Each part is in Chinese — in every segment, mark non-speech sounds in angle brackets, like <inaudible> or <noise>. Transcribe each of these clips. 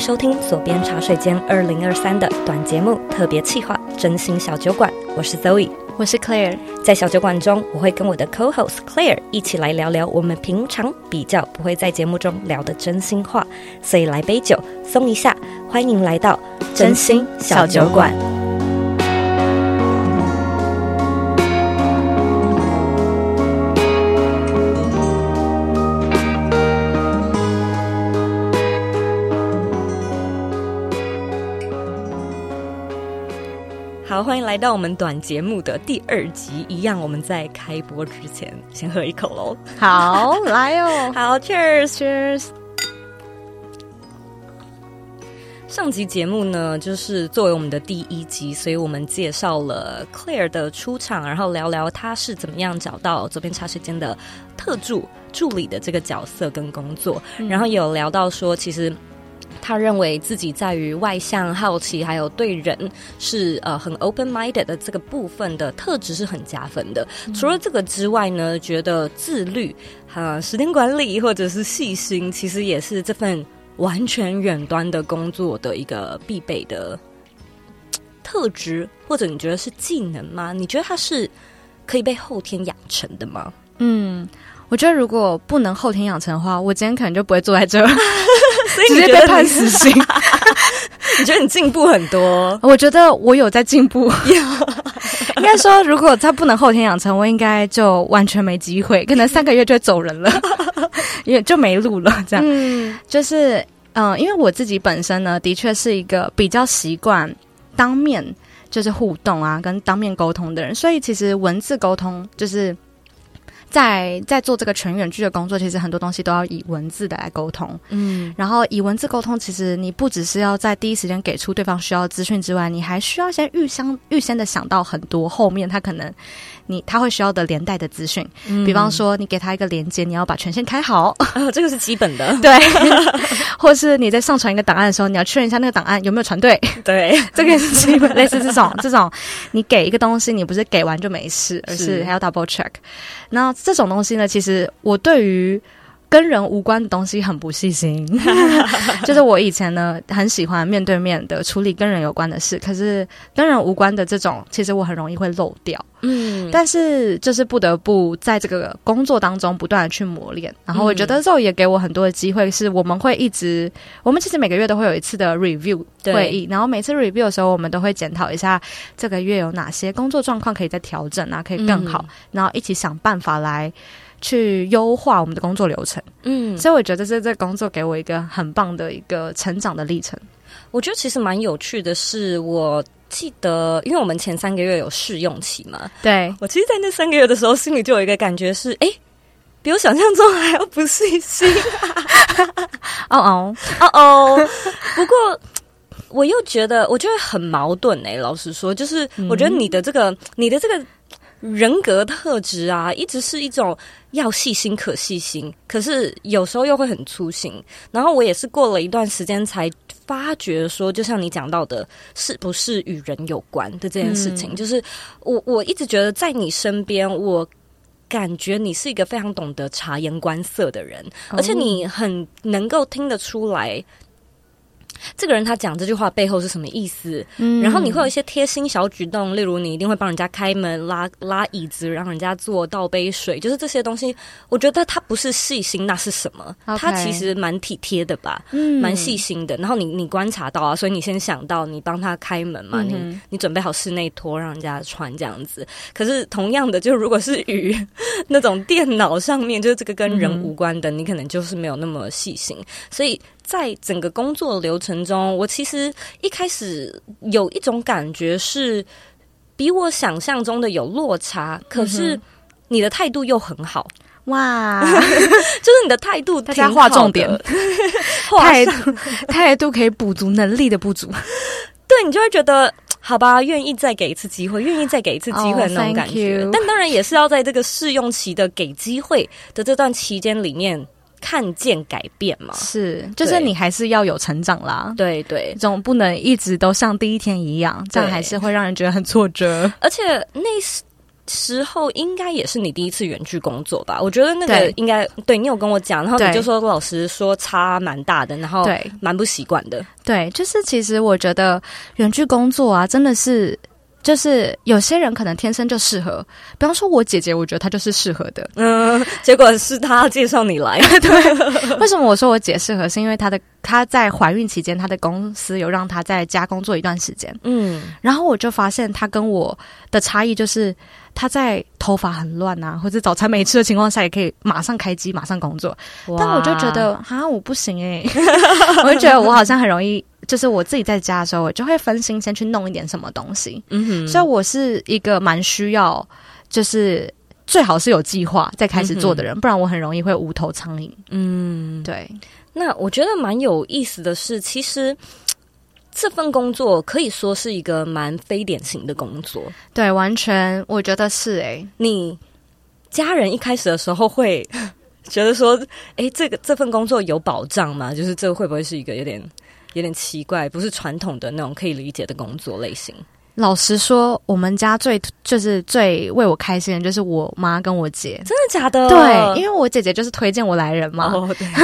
收听左边茶水间二零二三的短节目特别企划《真心小酒馆》，我是 Zoe，我是 Claire。在小酒馆中，我会跟我的 Co-host Claire 一起来聊聊我们平常比较不会在节目中聊的真心话，所以来杯酒松一下，欢迎来到真心小酒馆。来到我们短节目的第二集。一样，我们在开播之前先喝一口喽。好，来哦，<laughs> 好，Cheers，Cheers。上集节目呢，就是作为我们的第一集，所以我们介绍了 Claire 的出场，然后聊聊她是怎么样找到左边茶水间的特助助理的这个角色跟工作，嗯、然后有聊到说，其实。他认为自己在于外向、好奇，还有对人是呃很 open minded 的这个部分的特质是很加分的。嗯、除了这个之外呢，觉得自律、哈、呃、时间管理或者是细心，其实也是这份完全远端的工作的一个必备的特质，或者你觉得是技能吗？你觉得它是可以被后天养成的吗？嗯，我觉得如果不能后天养成的话，我今天可能就不会坐在这儿。<laughs> 所以直接被判死刑？<laughs> 你觉得你进步很多？我觉得我有在进步。应该说，如果他不能后天养成，我应该就完全没机会，可能三个月就会走人了，<laughs> 因为就没路了。这样，嗯，就是嗯、呃，因为我自己本身呢，的确是一个比较习惯当面就是互动啊，跟当面沟通的人，所以其实文字沟通就是。在在做这个全远距的工作，其实很多东西都要以文字的来沟通。嗯，然后以文字沟通，其实你不只是要在第一时间给出对方需要的资讯之外，你还需要先预先预先的想到很多后面他可能你他会需要的连带的资讯。嗯，比方说你给他一个连接，你要把权限开好，哦，这个是基本的。对，<laughs> 或是你在上传一个档案的时候，你要确认一下那个档案有没有传对。<laughs> 对，这个也是基本，类似这种这种，你给一个东西，你不是给完就没事，而是还要 double check。那这种东西呢，其实我对于跟人无关的东西很不细心。<laughs> 就是我以前呢，很喜欢面对面的处理跟人有关的事，可是跟人无关的这种，其实我很容易会漏掉。嗯，但是就是不得不在这个工作当中不断的去磨练。然后我觉得肉也给我很多的机会，是我们会一直，我们其实每个月都会有一次的 review 会议，然后每次 review 的时候，我们都会检讨一下这个月有哪些工作状况可以再调整啊，可以更好，然后一起想办法来。去优化我们的工作流程，嗯，所以我觉得这这工作给我一个很棒的一个成长的历程。我觉得其实蛮有趣的是，我记得，因为我们前三个月有试用期嘛，对，我其实，在那三个月的时候，心里就有一个感觉是，哎，比我想象中还要不细心。<laughs> 哦哦哦哦，不过我又觉得，我觉得很矛盾哎、欸。老实说，就是我觉得你的这个，嗯、你的这个。人格特质啊，一直是一种要细心可细心，可是有时候又会很粗心。然后我也是过了一段时间才发觉说，就像你讲到的，是不是与人有关的这件事情？嗯、就是我我一直觉得在你身边，我感觉你是一个非常懂得察言观色的人，哦、而且你很能够听得出来。这个人他讲这句话背后是什么意思？嗯，然后你会有一些贴心小举动，例如你一定会帮人家开门、拉拉椅子，让人家坐、倒杯水，就是这些东西。我觉得他不是细心，那是什么.他其实蛮体贴的吧，嗯，蛮细心的。然后你你观察到啊，所以你先想到你帮他开门嘛，嗯、你你准备好室内拖让人家穿这样子。可是同样的，就如果是与 <laughs> 那种电脑上面，就是这个跟人无关的，嗯、你可能就是没有那么细心，所以。在整个工作流程中，我其实一开始有一种感觉是比我想象中的有落差，可是你的态度又很好，哇！<laughs> 就是你的态度，大家划重点，<laughs> 态度态度可以补足能力的不足，对，你就会觉得好吧，愿意再给一次机会，愿意再给一次机会的那种感觉。Oh, 但当然也是要在这个试用期的给机会的这段期间里面。看见改变嘛？是，就是你还是要有成长啦。对对，总不能一直都像第一天一样，这样还是会让人觉得很挫折。<laughs> 而且那时候应该也是你第一次远距工作吧？我觉得那个应该对，对你有跟我讲，然后你就说老实说差蛮大的，然后对蛮不习惯的。对，就是其实我觉得远距工作啊，真的是。就是有些人可能天生就适合，比方说我姐姐，我觉得她就是适合的。嗯，结果是她介绍你来。<laughs> 对，<laughs> 为什么我说我姐适合？是因为她的她在怀孕期间，她的公司有让她在家工作一段时间。嗯，然后我就发现她跟我的差异就是，她在头发很乱啊，或者早餐没吃的情况下，也可以马上开机，马上工作。但我就觉得啊，我不行哎、欸，<laughs> 我就觉得我好像很容易。就是我自己在家的时候，我就会分心，先去弄一点什么东西。嗯哼，所以我是一个蛮需要，就是最好是有计划再开始做的人，嗯、不然我很容易会无头苍蝇。嗯，对。那我觉得蛮有意思的是，其实这份工作可以说是一个蛮非典型的工作。对，完全我觉得是诶、欸，你家人一开始的时候会觉得说，哎，这个这份工作有保障吗？就是这会不会是一个有点？有点奇怪，不是传统的那种可以理解的工作类型。老实说，我们家最就是最为我开心的，就是我妈跟我姐。真的假的？对，因为我姐姐就是推荐我来人嘛。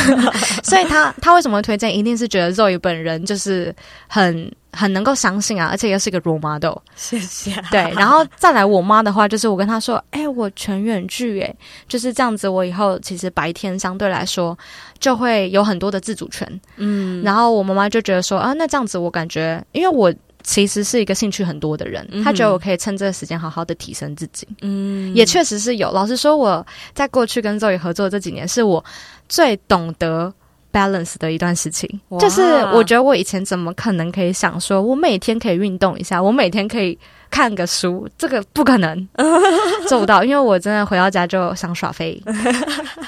<laughs> 所以她她为什么推荐？一定是觉得 Zoe 本人就是很很能够相信啊，而且又是一个 role model。谢谢啊。对，然后再来我妈的话，就是我跟她说，哎、欸，我全远距，哎，就是这样子。我以后其实白天相对来说就会有很多的自主权。嗯。然后我妈妈就觉得说，啊，那这样子我感觉，因为我。其实是一个兴趣很多的人，嗯、他觉得我可以趁这个时间好好的提升自己。嗯，也确实是有。老实说，我在过去跟周宇合作的这几年，是我最懂得 balance 的一段事情。就是我觉得我以前怎么可能可以想说，我每天可以运动一下，我每天可以看个书，这个不可能 <laughs> 做不到，因为我真的回到家就想耍飞。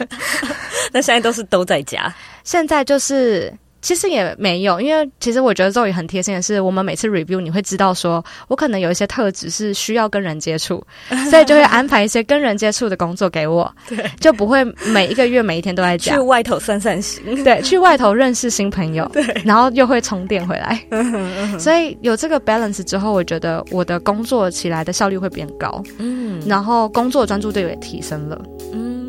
<laughs> 那现在都是都在家，现在就是。其实也没有，因为其实我觉得 Zoe 很贴心的是，我们每次 review 你会知道说，我可能有一些特质是需要跟人接触，<laughs> 所以就会安排一些跟人接触的工作给我，对，就不会每一个月每一天都在讲。去外头散散心，对，去外头认识新朋友，对，然后又会充电回来，<laughs> 所以有这个 balance 之后，我觉得我的工作起来的效率会变高，嗯，然后工作专注度也提升了，嗯。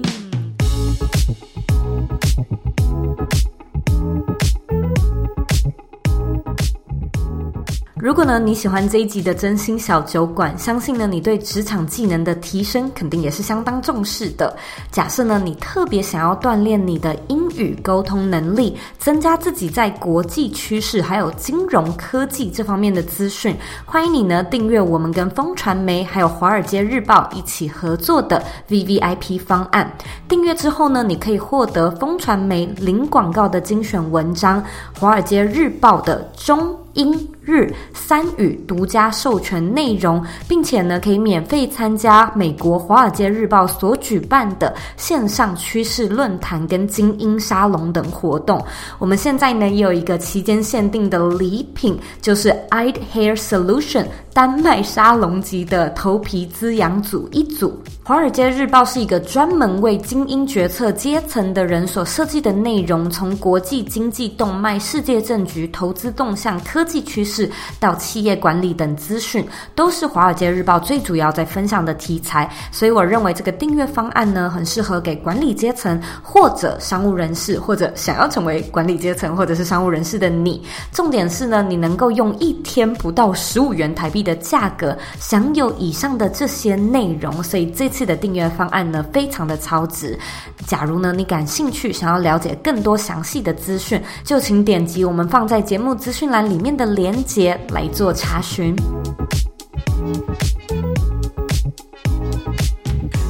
如果呢，你喜欢这一集的真心小酒馆，相信呢，你对职场技能的提升肯定也是相当重视的。假设呢，你特别想要锻炼你的英语沟通能力，增加自己在国际趋势还有金融科技这方面的资讯，欢迎你呢订阅我们跟风传媒还有华尔街日报一起合作的 VVIP 方案。订阅之后呢，你可以获得风传媒零广告的精选文章，华尔街日报的中。英日三语独家授权内容，并且呢，可以免费参加美国《华尔街日报》所举办的线上趋势论坛跟精英沙龙等活动。我们现在呢，也有一个期间限定的礼品，就是 Eyed Hair Solution 丹麦沙龙级的头皮滋养组一组。《华尔街日报》是一个专门为精英决策阶层的人所设计的内容，从国际经济动脉、世界政局、投资动向、科技趋势到企业管理等资讯，都是《华尔街日报》最主要在分享的题材。所以，我认为这个订阅方案呢，很适合给管理阶层或者商务人士，或者想要成为管理阶层或者是商务人士的你。重点是呢，你能够用一天不到十五元台币的价格，享有以上的这些内容。所以这次。的订阅方案呢，非常的超值。假如呢，你感兴趣，想要了解更多详细的资讯，就请点击我们放在节目资讯栏里面的连链接来做查询。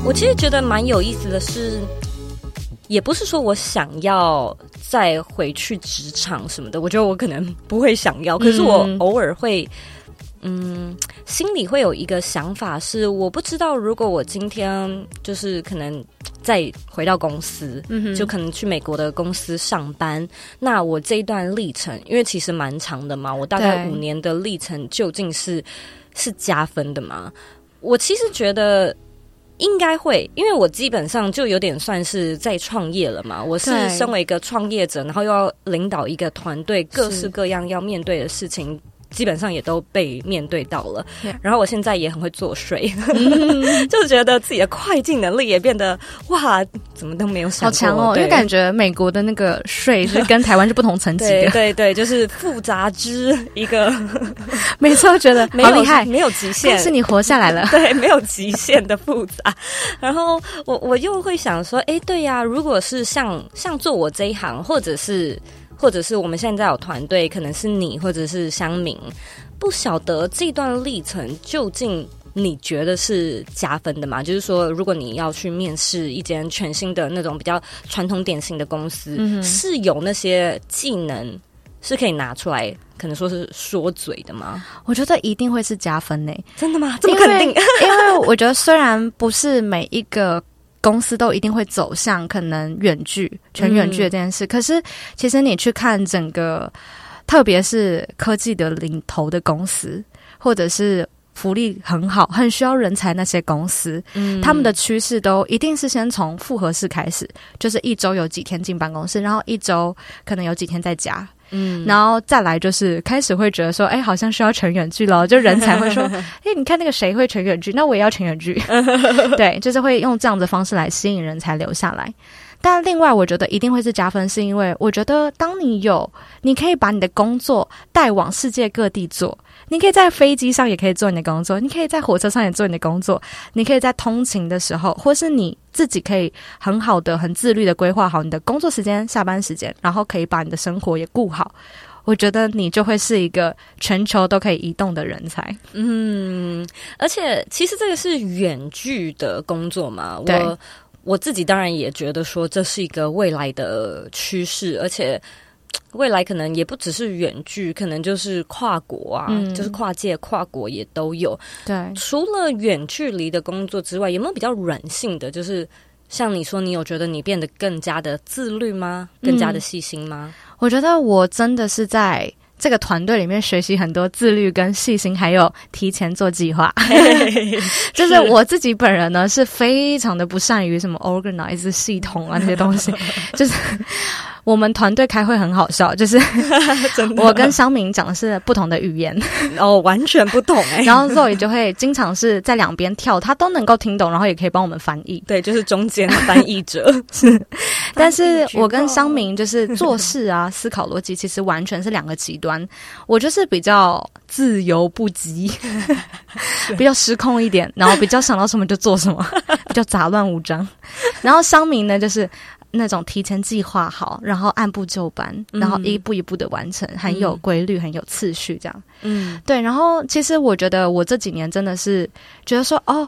我其实觉得蛮有意思的是，也不是说我想要再回去职场什么的，我觉得我可能不会想要，可是我偶尔会。嗯，心里会有一个想法是，我不知道如果我今天就是可能再回到公司，嗯哼，就可能去美国的公司上班，那我这一段历程，因为其实蛮长的嘛，我大概五年的历程究竟是是加分的吗？我其实觉得应该会，因为我基本上就有点算是在创业了嘛，我是身为一个创业者，然后又要领导一个团队，各式各样要面对的事情。基本上也都被面对到了。然后我现在也很会做税，嗯、<laughs> 就觉得自己的会计能力也变得哇，怎么都没有想过。好强哦！因为感觉美国的那个税是跟台湾是不同层级的。<laughs> 对对对，就是复杂之一个。<laughs> 没错，觉得好厉害，没有极限，是你活下来了。对，没有极限的复杂。然后我我又会想说，哎，对呀，如果是像像做我这一行，或者是。或者是我们现在有团队，可能是你或者是乡民，不晓得这段历程究竟你觉得是加分的吗？就是说，如果你要去面试一间全新的那种比较传统典型的公司，嗯、是有那些技能是可以拿出来，可能说是说嘴的吗？我觉得一定会是加分呢。真的吗？这么肯定？因，因为我觉得虽然不是每一个。公司都一定会走向可能远距、全远距的这件事。嗯、可是，其实你去看整个，特别是科技的领头的公司，或者是福利很好、很需要人才那些公司，嗯，他们的趋势都一定是先从复合式开始，就是一周有几天进办公室，然后一周可能有几天在家。嗯，然后再来就是开始会觉得说，哎，好像需要成远距了，就人才会说，<laughs> 哎，你看那个谁会成远距，那我也要成远距。<laughs> 对，就是会用这样的方式来吸引人才留下来。但另外，我觉得一定会是加分，是因为我觉得当你有，你可以把你的工作带往世界各地做。你可以在飞机上也可以做你的工作，你可以在火车上也做你的工作，你可以在通勤的时候，或是你自己可以很好的、很自律的规划好你的工作时间、下班时间，然后可以把你的生活也顾好。我觉得你就会是一个全球都可以移动的人才。嗯，而且其实这个是远距的工作嘛，对我我自己当然也觉得说这是一个未来的趋势，而且。未来可能也不只是远距，可能就是跨国啊，嗯、就是跨界、跨国也都有。对，除了远距离的工作之外，有没有比较软性的？就是像你说，你有觉得你变得更加的自律吗？更加的细心吗？嗯、我觉得我真的是在这个团队里面学习很多自律跟细心，还有提前做计划。<laughs> 就是我自己本人呢，是非常的不善于什么 organize 系统啊那些东西，就是。我们团队开会很好笑，就是 <laughs> 我跟商明讲的是不同的语言，<laughs> 哦，完全不同哎。<laughs> 然后 Zoe 就会经常是在两边跳，他都能够听懂，然后也可以帮我们翻译。对，就是中间翻译者。是，但是我跟商明就是做事啊，思考逻辑其实完全是两个极端。我就是比较自由不羁，比较失控一点，然后比较想到什么就做什么，比较杂乱无章。然后商明呢，就是。那种提前计划好，然后按部就班，然后一步一步的完成，嗯、很有规律，很有次序，这样。嗯，对。然后其实我觉得我这几年真的是觉得说，哦，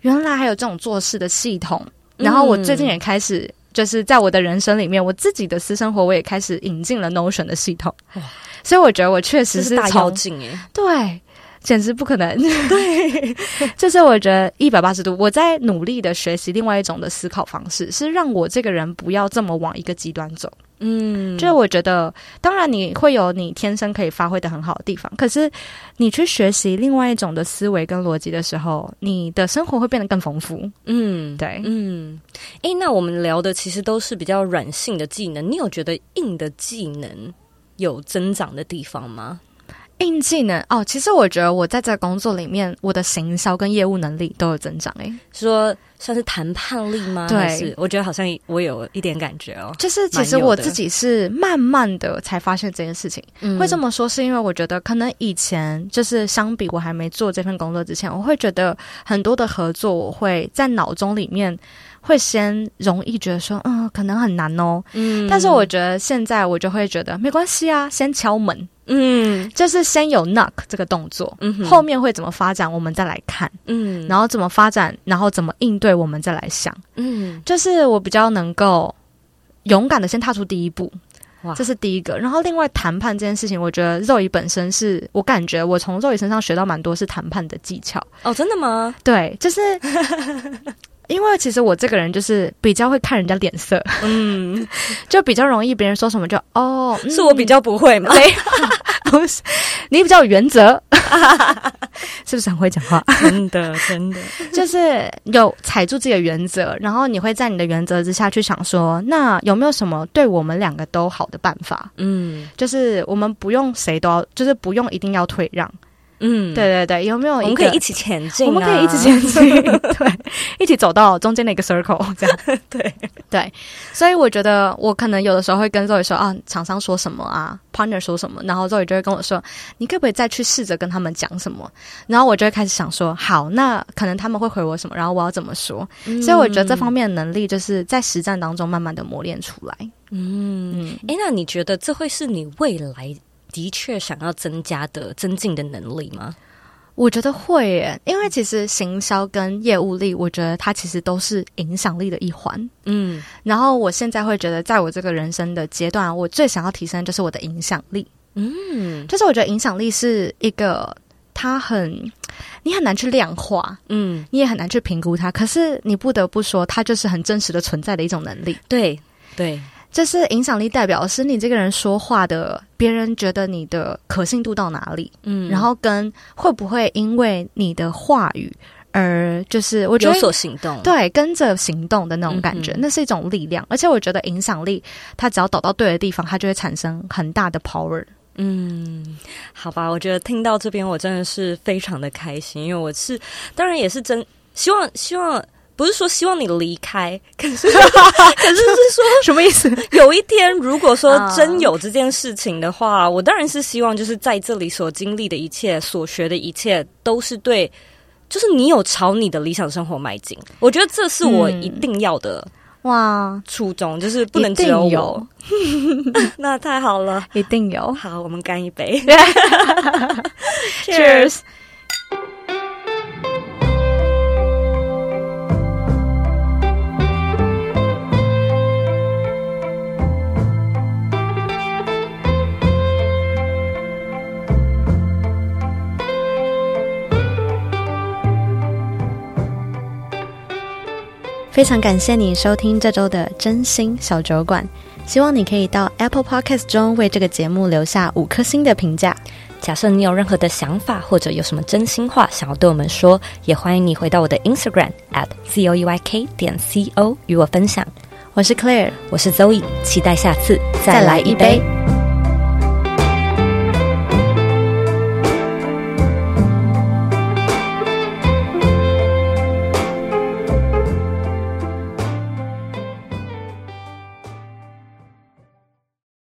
原来还有这种做事的系统。然后我最近也开始，就是在我的人生里面，我自己的私生活，我也开始引进了 Notion 的系统。哇所以我觉得我确实是，是大妖精耶。对。简直不可能！<laughs> 对，<laughs> 就是我觉得一百八十度，我在努力的学习另外一种的思考方式，是让我这个人不要这么往一个极端走。嗯，就是我觉得，当然你会有你天生可以发挥的很好的地方，可是你去学习另外一种的思维跟逻辑的时候，你的生活会变得更丰富。嗯，对，嗯，诶，那我们聊的其实都是比较软性的技能，你有觉得硬的技能有增长的地方吗？硬技能哦，其实我觉得我在这个工作里面，我的行销跟业务能力都有增长。诶，说算是谈判力吗？对，我觉得好像我有一点感觉哦。就是其实我自己是慢慢的才发现这件事情。嗯，会这么说是因为我觉得可能以前就是相比我还没做这份工作之前，我会觉得很多的合作，我会在脑中里面会先容易觉得说，嗯，可能很难哦。嗯，但是我觉得现在我就会觉得没关系啊，先敲门。嗯，就是先有 knock 这个动作，嗯哼，后面会怎么发展，我们再来看，嗯，然后怎么发展，然后怎么应对，我们再来想，嗯，就是我比较能够勇敢的先踏出第一步，哇，这是第一个。然后另外谈判这件事情，我觉得 Zoe 本身是我感觉我从 Zoe 身上学到蛮多是谈判的技巧。哦，真的吗？对，就是。<laughs> 因为其实我这个人就是比较会看人家脸色，嗯，<laughs> 就比较容易别人说什么就哦，是我比较不会嘛？对，<laughs> 不是，你比较有原则，<laughs> 是不是很会讲话？真的，真的，就是有踩住自己的原则，然后你会在你的原则之下去想说，那有没有什么对我们两个都好的办法？嗯，就是我们不用谁都要，就是不用一定要退让。嗯，对对对，有没有？我们可以一起前进，啊，我们可以一起前进，<laughs> 对，一起走到中间的一个 circle，这样，<laughs> 对对。所以我觉得，我可能有的时候会跟 Zoe 说啊，厂商说什么啊，partner 说什么，然后 Zoe 就会跟我说，你可不可以再去试着跟他们讲什么？然后我就会开始想说，好，那可能他们会回我什么，然后我要怎么说？嗯、所以我觉得这方面的能力就是在实战当中慢慢的磨练出来。嗯，哎、欸，那你觉得这会是你未来？的确想要增加的、增进的能力吗？我觉得会耶，因为其实行销跟业务力，我觉得它其实都是影响力的一环。嗯，然后我现在会觉得，在我这个人生的阶段，我最想要提升就是我的影响力。嗯，就是我觉得影响力是一个，它很你很难去量化，嗯，你也很难去评估它，可是你不得不说，它就是很真实的存在的一种能力。对，对。就是影响力代表是你这个人说话的，别人觉得你的可信度到哪里，嗯，然后跟会不会因为你的话语而就是我觉得有所行动，对，跟着行动的那种感觉，嗯、那是一种力量。而且我觉得影响力，它只要导到对的地方，它就会产生很大的 power。嗯，好吧，我觉得听到这边我真的是非常的开心，因为我是当然也是真希望希望。不是说希望你离开，可是 <laughs> 可是是说什么意思？有一天，如果说真有这件事情的话，我当然是希望，就是在这里所经历的一切、所学的一切，都是对，就是你有朝你的理想生活迈进。我觉得这是我一定要的哇初衷，就是不能只有我。<laughs> 那太好了，一定有。好，我们干一杯，<laughs> Cheers。非常感谢你收听这周的真心小酒馆，希望你可以到 Apple Podcast 中为这个节目留下五颗星的评价。假设你有任何的想法或者有什么真心话想要对我们说，也欢迎你回到我的 Instagram at zoeyk 点 co 与我分享。我是 Claire，我是 Zoe，期待下次再来一杯。